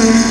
Mm-hmm.